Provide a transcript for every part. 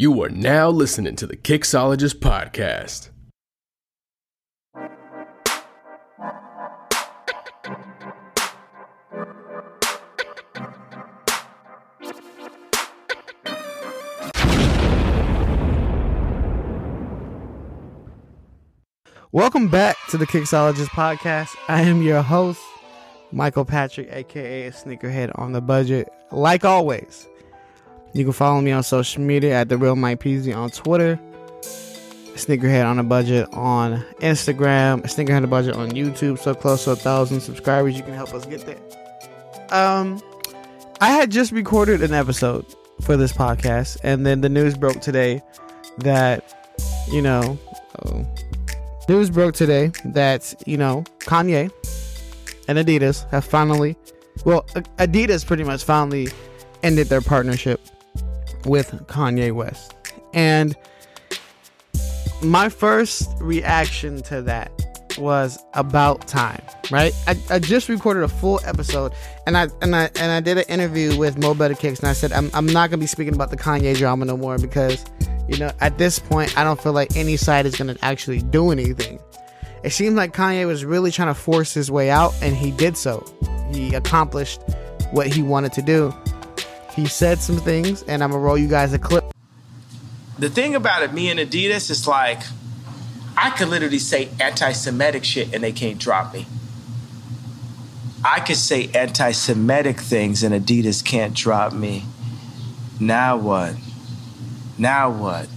You are now listening to the Kixologist Podcast. Welcome back to the Kixologist Podcast. I am your host, Michael Patrick, aka Sneakerhead on the Budget. Like always, you can follow me on social media at the Real Mike Peasy on Twitter, Sneakerhead on a Budget on Instagram, Sneakerhead on a Budget on YouTube. So close to a thousand subscribers, you can help us get there. Um, I had just recorded an episode for this podcast, and then the news broke today that you know. Oh, news broke today that you know Kanye and Adidas have finally, well, Adidas pretty much finally ended their partnership with Kanye West, and my first reaction to that was about time, right? I, I just recorded a full episode, and I and I and I did an interview with Mo Better Kicks, and I said I'm I'm not gonna be speaking about the Kanye drama no more because you know, at this point, I don't feel like any side is to actually do anything. It seemed like Kanye was really trying to force his way out, and he did so. He accomplished what he wanted to do. He said some things, and I'm to roll you guys a clip. The thing about it, me and Adidas, is like, I could literally say anti Semitic shit and they can't drop me. I could say anti Semitic things and Adidas can't drop me. Now what? Now what?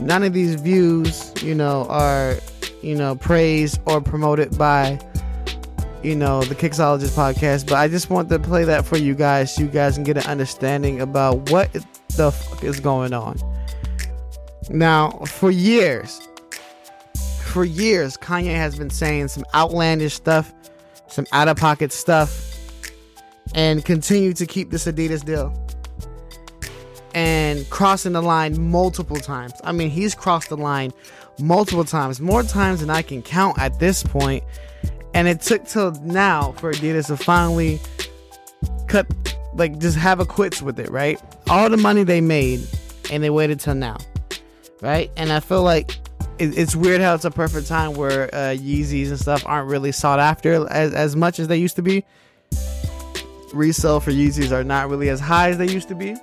None of these views, you know, are, you know, praised or promoted by, you know, the Kixologist podcast. But I just want to play that for you guys so you guys can get an understanding about what the fuck is going on. Now, for years, for years, Kanye has been saying some outlandish stuff, some out of pocket stuff, and continue to keep this Adidas deal and crossing the line multiple times. I mean, he's crossed the line multiple times, more times than I can count at this point. And it took till now for Adidas to finally cut, like, just have a quits with it, right? All the money they made, and they waited till now, right? And I feel like it's weird how it's a perfect time where uh, Yeezys and stuff aren't really sought after as, as much as they used to be. Resale for Yeezys are not really as high as they used to be.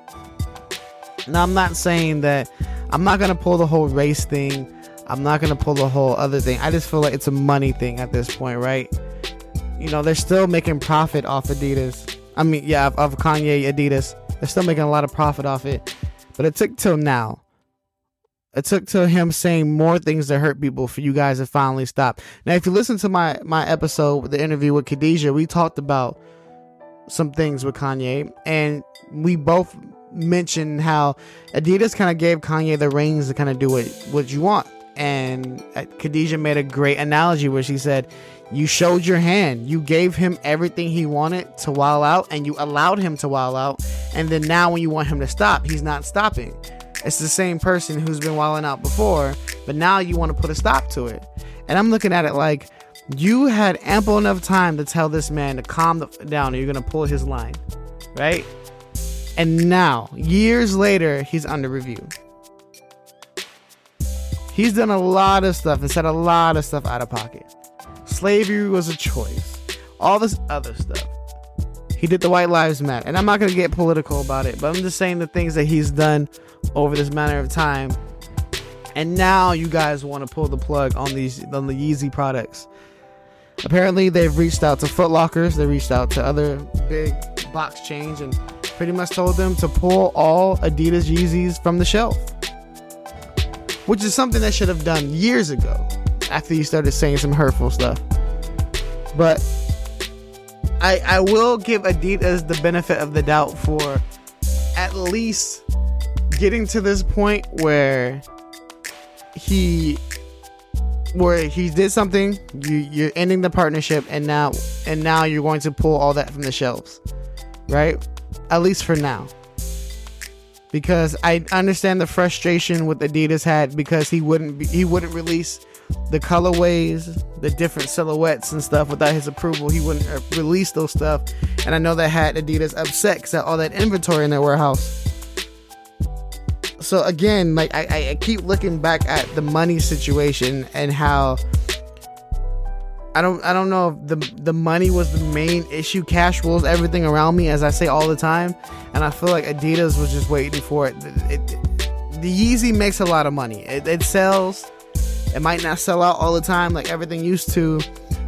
Now, I'm not saying that I'm not gonna pull the whole race thing. I'm not gonna pull the whole other thing. I just feel like it's a money thing at this point, right? You know, they're still making profit off Adidas. I mean, yeah, of, of Kanye Adidas. They're still making a lot of profit off it. But it took till now. It took till him saying more things that hurt people for you guys to finally stop. Now, if you listen to my my episode, the interview with Khadijah, we talked about some things with Kanye, and we both mentioned how Adidas kind of gave Kanye the reins to kind of do what what you want. And uh, Khadijah made a great analogy where she said, "You showed your hand. You gave him everything he wanted to while out, and you allowed him to while out. And then now, when you want him to stop, he's not stopping. It's the same person who's been wilding out before, but now you want to put a stop to it. And I'm looking at it like." You had ample enough time to tell this man to calm the f- down, or you're gonna pull his line, right? And now, years later, he's under review. He's done a lot of stuff and said a lot of stuff out of pocket. Slavery was a choice. All this other stuff. He did the White Lives Matter. And I'm not going to get political about it, but I'm just saying the things that he's done over this matter of time. And now you guys want to pull the plug on these on the Yeezy products. Apparently, they've reached out to Footlockers, they reached out to other big box chains and pretty much told them to pull all Adidas Yeezys from the shelf. Which is something they should have done years ago after you started saying some hurtful stuff. But I I will give Adidas the benefit of the doubt for at least getting to this point where he where he did something you you're ending the partnership and now and now you're going to pull all that from the shelves right at least for now. Because I understand the frustration with Adidas had because he wouldn't be, he wouldn't release the colorways, the different silhouettes and stuff without his approval. He wouldn't uh, release those stuff, and I know that had Adidas upset because all that inventory in their warehouse. so again, like I, I keep looking back at the money situation and how I don't I don't know if the the money was the main issue. Cash rules everything around me, as I say all the time, and I feel like Adidas was just waiting for it. it, it the Yeezy makes a lot of money. It, it sells. It might not sell out all the time like everything used to,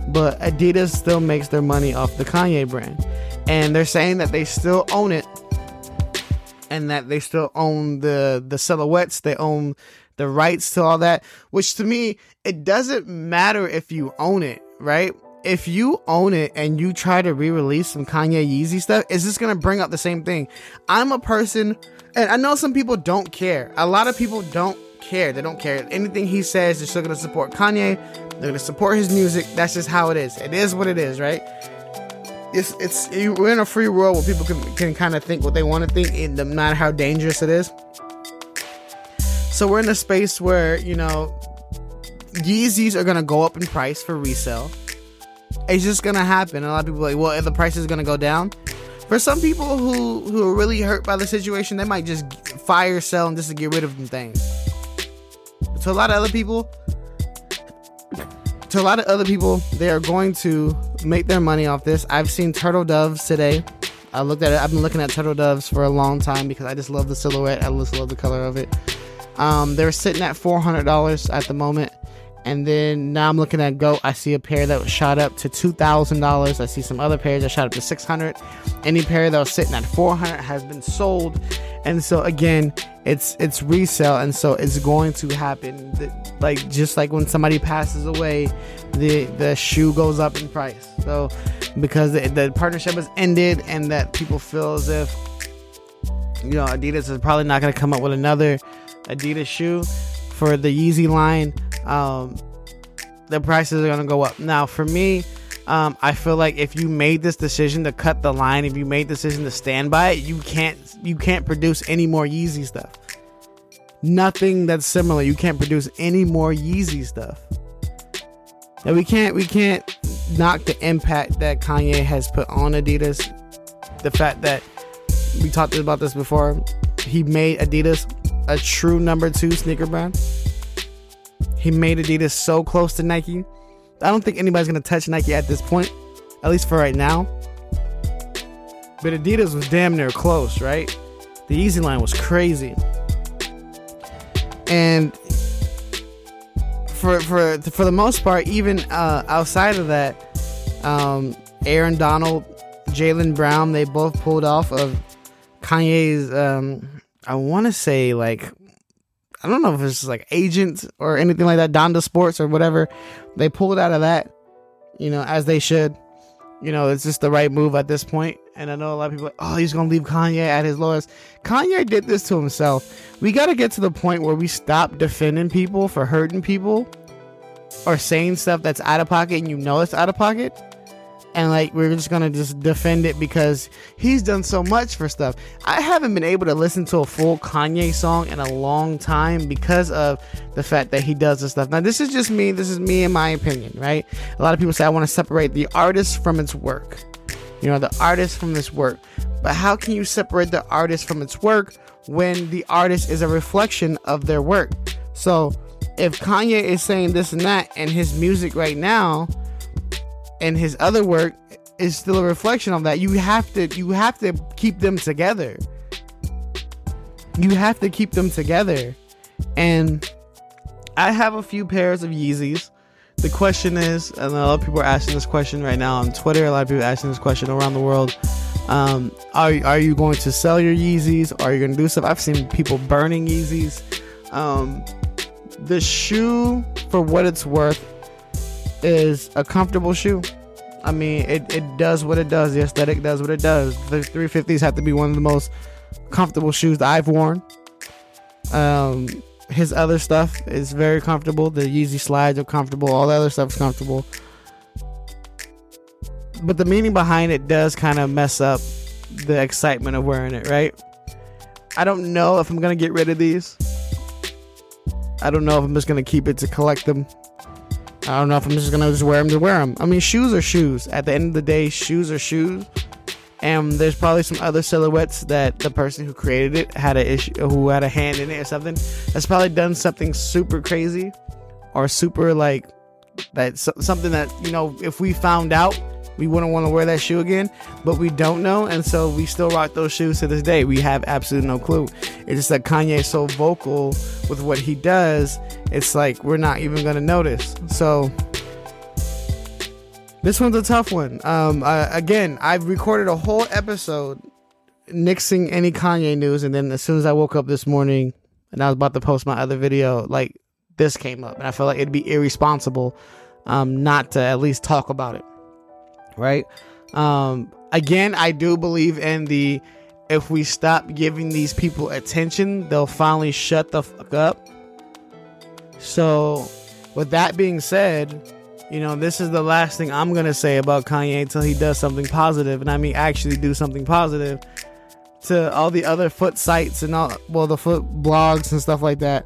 but Adidas still makes their money off the Kanye brand, and they're saying that they still own it and that they still own the the silhouettes, they own the rights to all that, which to me it doesn't matter if you own it, right? If you own it and you try to re-release some Kanye Yeezy stuff, is this gonna bring up the same thing? I'm a person, and I know some people don't care. A lot of people don't care. They don't care anything he says. They're still gonna support Kanye. They're gonna support his music. That's just how it is. It is what it is, right? it's it's we're in a free world where people can can kind of think what they want to think, no matter how dangerous it is. So we're in a space where you know Yeezys are gonna go up in price for resale. It's just gonna happen. A lot of people like, well, the price is gonna go down. For some people who who are really hurt by the situation, they might just fire sell and just to get rid of them things. To a lot of other people, to a lot of other people, they are going to make their money off this. I've seen turtle doves today. I looked at it. I've been looking at turtle doves for a long time because I just love the silhouette. I just love the color of it. Um, they're sitting at four hundred dollars at the moment, and then now I'm looking at goat. I see a pair that was shot up to two thousand dollars. I see some other pairs that shot up to six hundred. Any pair that was sitting at four hundred has been sold, and so again, it's it's resale and so it's going to happen like just like when somebody passes away the the shoe goes up in price so because the, the partnership has ended and that people feel as if you know adidas is probably not going to come up with another adidas shoe for the yeezy line um the prices are going to go up now for me um, I feel like if you made this decision to cut the line, if you made the decision to stand by it, you can't you can't produce any more Yeezy stuff. Nothing that's similar. You can't produce any more Yeezy stuff. And we can't we can't knock the impact that Kanye has put on Adidas. The fact that we talked about this before, he made Adidas a true number two sneaker brand. He made Adidas so close to Nike I don't think anybody's gonna touch Nike at this point, at least for right now. But Adidas was damn near close, right? The Yeezy line was crazy, and for for for the most part, even uh, outside of that, um, Aaron Donald, Jaylen Brown, they both pulled off of Kanye's. Um, I want to say like I don't know if it's like agents or anything like that, Donda Sports or whatever. They pulled out of that, you know, as they should. You know, it's just the right move at this point. And I know a lot of people like, oh, he's gonna leave Kanye at his lowest. Kanye did this to himself. We gotta get to the point where we stop defending people for hurting people or saying stuff that's out of pocket and you know it's out of pocket and like we're just gonna just defend it because he's done so much for stuff. I haven't been able to listen to a full Kanye song in a long time because of the fact that he does this stuff. Now this is just me. This is me in my opinion, right? A lot of people say I want to separate the artist from its work. You know, the artist from this work. But how can you separate the artist from its work when the artist is a reflection of their work? So if Kanye is saying this and that, and his music right now and his other work is still a reflection of that. You have to you have to keep them together. You have to keep them together. And I have a few pairs of Yeezys. The question is, and a lot of people are asking this question right now on Twitter. A lot of people are asking this question around the world. Um, are are you going to sell your Yeezys? Are you going to do stuff? I've seen people burning Yeezys. Um, the shoe, for what it's worth, is a comfortable shoe. I mean, it, it does what it does. The aesthetic does what it does. The 350s have to be one of the most comfortable shoes that I've worn. Um, his other stuff is very comfortable. The Yeezy slides are comfortable. All the other stuff is comfortable. But the meaning behind it does kind of mess up the excitement of wearing it, right? I don't know if I'm gonna get rid of these. I don't know if I'm just gonna keep it to collect them. I don't know if I'm just gonna just wear them to wear them. I mean, shoes are shoes. At the end of the day, shoes are shoes, and there's probably some other silhouettes that the person who created it had a issue, who had a hand in it or something. That's probably done something super crazy, or super like that something that you know if we found out we wouldn't want to wear that shoe again but we don't know and so we still rock those shoes to this day. We have absolutely no clue. It's just that kanye is so vocal with what he does it's like we're not even gonna notice. So this one's a tough one. Um uh, again i've recorded a whole episode nixing any kanye news and then as soon as i woke up this morning and i was about to post my other video like this came up and i felt like it'd be irresponsible um not to at least talk about it right? Um, again, I do believe in the if we stop giving these people attention, they'll finally shut the fuck up. So, with that being said, you know, this is the last thing I'm gonna say about Kanye until he does something positive, and I mean actually do something positive to all the other foot sites and all well the foot blogs and stuff like that.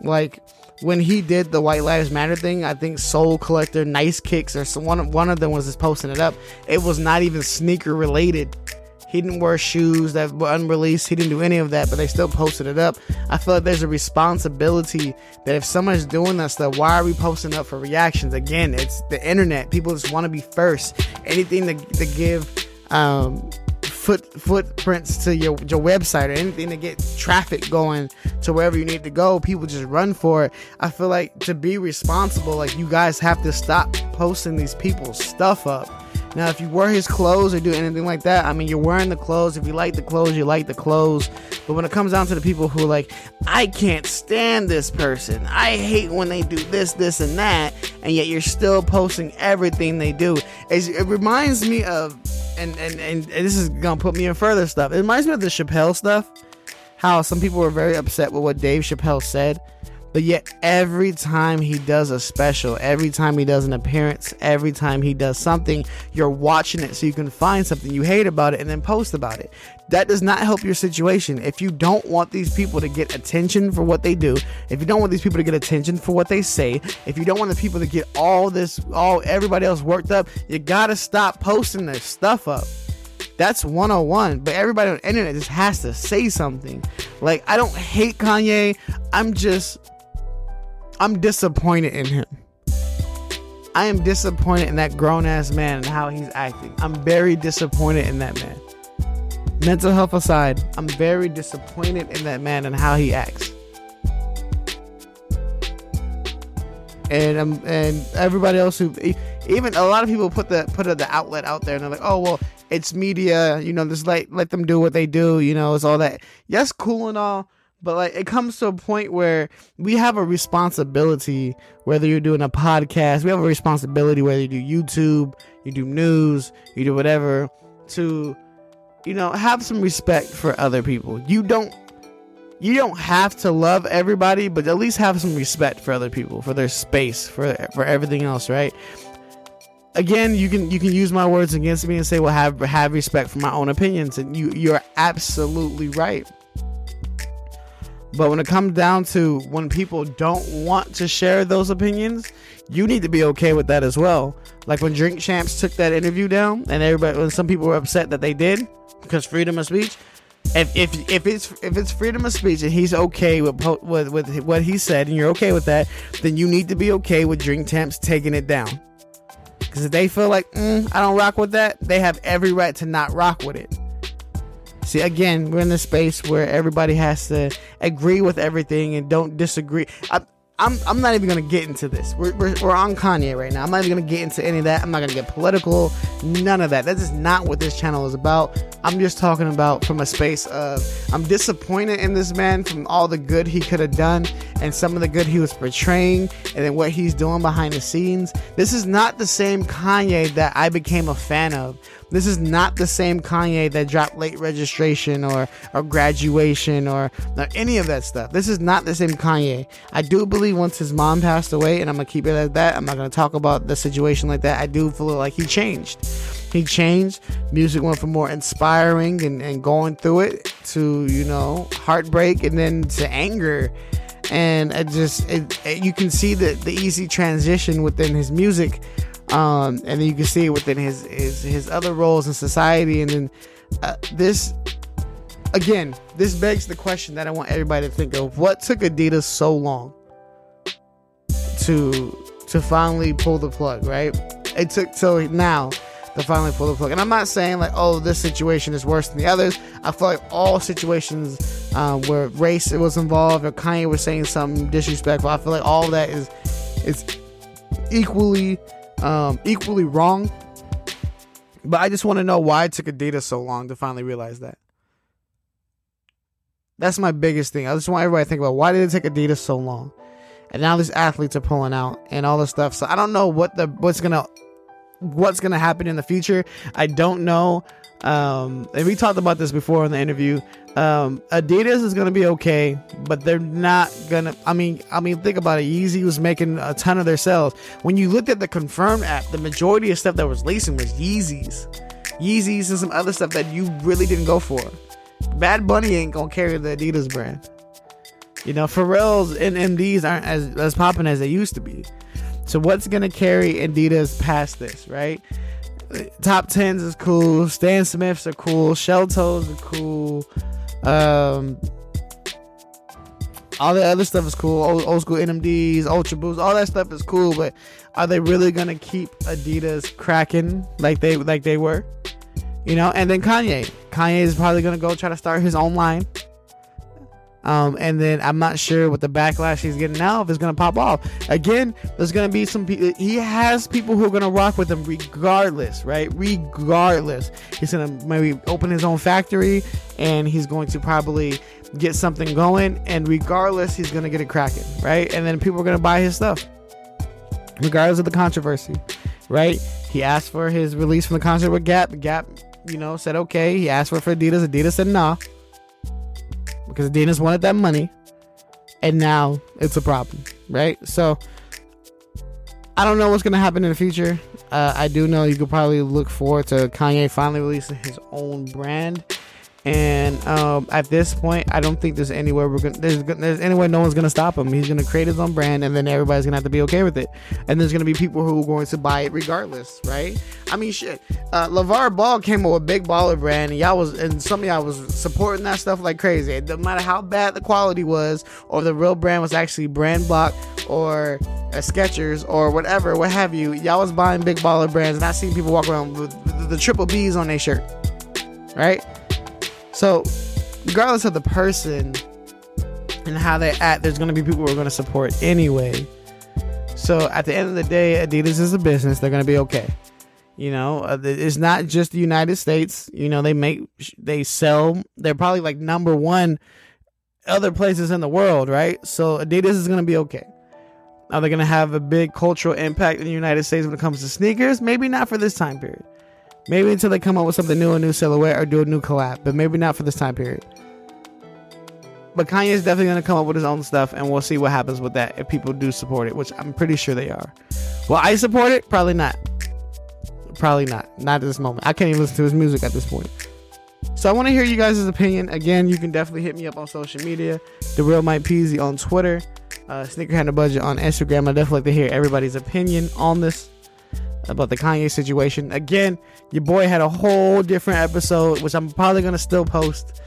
Like when he did the White Lives Matter thing, I think Sole Collector, Nice Kicks, or some, one one of them was just posting it up. It was not even sneaker related. He didn't wear shoes that were unreleased. He didn't do any of that, but they still posted it up. I feel like there's a responsibility that if someone's doing that stuff, why are we posting up for reactions? Again, it's the internet. People just want to be first. Anything to, to give um, foot footprints to your your website or anything to get traffic going to wherever you need to go people just run for it i feel like to be responsible like you guys have to stop posting these people's stuff up now, if you wear his clothes or do anything like that, I mean, you're wearing the clothes. If you like the clothes, you like the clothes. But when it comes down to the people who are like, I can't stand this person. I hate when they do this, this, and that, and yet you're still posting everything they do. It reminds me of, and, and, and this is gonna put me in further stuff. It reminds me of the Chappelle stuff. How some people were very upset with what Dave Chappelle said but yet, every time he does a special, every time he does an appearance, every time he does something, you're watching it so you can find something you hate about it and then post about it. That does not help your situation. If you don't want these people to get attention for what they do, if you don't want these people to get attention for what they say, if you don't want the people to get all this, all everybody else worked up, you gotta stop posting their stuff up. That's 101. But everybody on the internet just has to say something. Like, I don't hate Kanye. I'm just I'm disappointed in him. I am disappointed in that grown ass man and how he's acting. I'm very disappointed in that man. Mental health aside, I'm very disappointed in that man and how he acts. And um, and everybody else who even a lot of people put the put the outlet out there and they're like, oh well, it's media, you know, just let let them do what they do, you know, it's all that. Yes, cool and all, but like it comes to a point where we have a responsibility whether you're doing a podcast we have a responsibility whether you do youtube you do news you do whatever to you know have some respect for other people. You don't you don't have to love everybody but at least have some respect for other people for their space for for everything else right? Again you can you can use my words against me and say well have have respect for my own opinions and you you're absolutely right but when it comes down to when people don't want to share those opinions, you need to be okay with that as well. Like when Drink Champs took that interview down, and everybody, when some people were upset that they did because freedom of speech. If, if, if it's if it's freedom of speech and he's okay with, with with what he said and you're okay with that, then you need to be okay with Drink Champs taking it down. Because if they feel like mm, I don't rock with that, they have every right to not rock with it. See, again, we're in a space where everybody has to agree with everything and don't disagree. I, I'm, I'm not even gonna get into this. We're, we're, we're, on Kanye right now. I'm not even gonna get into any of that. I'm not gonna get political. None of that. That is not what this channel is about. I'm just talking about from a space of I'm disappointed in this man from all the good he could have done and some of the good he was portraying and then what he's doing behind the scenes. This is not the same Kanye that I became a fan of. This is not the same Kanye that dropped late registration or, or graduation or, or any of that stuff. This is not the same Kanye. I do believe once his mom passed away, and I'm gonna keep it at that. I'm not gonna talk about the situation like that. I do feel like he changed. He changed. Music went from more inspiring and, and going through it to, you know, heartbreak and then to anger and it just it, it, you can see the the easy transition within his music um, and then you can see it within his, his his other roles in society, and then uh, this again, this begs the question that I want everybody to think of: What took Adidas so long to to finally pull the plug? Right? It took till now to finally pull the plug. And I'm not saying like, oh, this situation is worse than the others. I feel like all situations um, where race was involved or Kanye was saying something disrespectful, I feel like all that is is equally um, equally wrong. But I just want to know why it took Adidas so long to finally realize that. That's my biggest thing. I just want everybody to think about why did it take Adidas so long? And now these athletes are pulling out and all this stuff. So I don't know what the what's gonna what's gonna happen in the future. I don't know. Um, and we talked about this before in the interview. Um, Adidas is gonna be okay, but they're not gonna. I mean, I mean, think about it. Yeezy was making a ton of their sales. When you looked at the confirmed app, the majority of stuff that was lacing was Yeezys, Yeezys, and some other stuff that you really didn't go for. Bad Bunny ain't gonna carry the Adidas brand. You know, Pharrell's and NMDs aren't as as popping as they used to be. So what's gonna carry Adidas past this, right? Top tens is cool. Stan Smiths are cool. Shell toes are cool. Um, all the other stuff is cool. Old, old school NMDs, Ultra Boost, all that stuff is cool. But are they really gonna keep Adidas cracking like they like they were? You know. And then Kanye. Kanye is probably gonna go try to start his own line. Um, and then I'm not sure what the backlash he's getting now if it's gonna pop off. Again, there's gonna be some people. He has people who are gonna rock with him regardless, right? Regardless, he's gonna maybe open his own factory, and he's going to probably get something going. And regardless, he's gonna get it cracking, right? And then people are gonna buy his stuff, regardless of the controversy, right? He asked for his release from the concert with Gap. Gap, you know, said okay. He asked for, for Adidas. Adidas said nah because Adidas wanted that money, and now it's a problem, right? So I don't know what's gonna happen in the future. Uh, I do know you could probably look forward to Kanye finally releasing his own brand and um, at this point, I don't think there's anywhere we're gonna there's there's anywhere no one's gonna stop him. He's gonna create his own brand, and then everybody's gonna have to be okay with it. And there's gonna be people who are going to buy it regardless, right? I mean, shit. Uh, LaVar Ball came up with Big Baller brand, and y'all was and some of y'all was supporting that stuff like crazy. no matter how bad the quality was, or the real brand was actually Brandblack or uh, Skechers or whatever, what have you. Y'all was buying Big Baller brands, and I seen people walk around with the, the triple B's on their shirt, right? So, regardless of the person and how they act, there's going to be people who are going to support anyway. So, at the end of the day, Adidas is a business. They're going to be okay. You know, uh, it's not just the United States. You know, they make, they sell, they're probably like number one other places in the world, right? So, Adidas is going to be okay. Are they going to have a big cultural impact in the United States when it comes to sneakers? Maybe not for this time period. Maybe until they come up with something new, a new silhouette, or do a new collab, but maybe not for this time period. But Kanye is definitely going to come up with his own stuff, and we'll see what happens with that if people do support it, which I'm pretty sure they are. Will I support it? Probably not. Probably not. Not at this moment. I can't even listen to his music at this point. So I want to hear you guys' opinion. Again, you can definitely hit me up on social media. The real Mike Peasy on Twitter. Uh, Sneakerhead Budget on Instagram. I definitely like to hear everybody's opinion on this about the Kanye situation. Again, your boy had a whole different episode, which I'm probably gonna still post.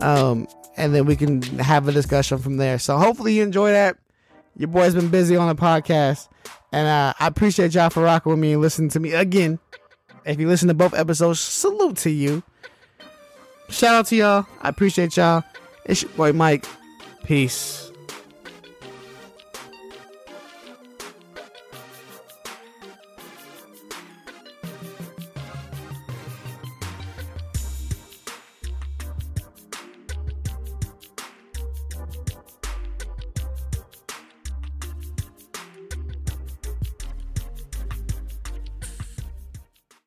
Um, and then we can have a discussion from there. So hopefully you enjoy that. Your boy's been busy on the podcast, and uh, I appreciate y'all for rocking with me and listening to me again. If you listen to both episodes, salute to you. Shout out to y'all. I appreciate y'all. It's your boy Mike. Peace.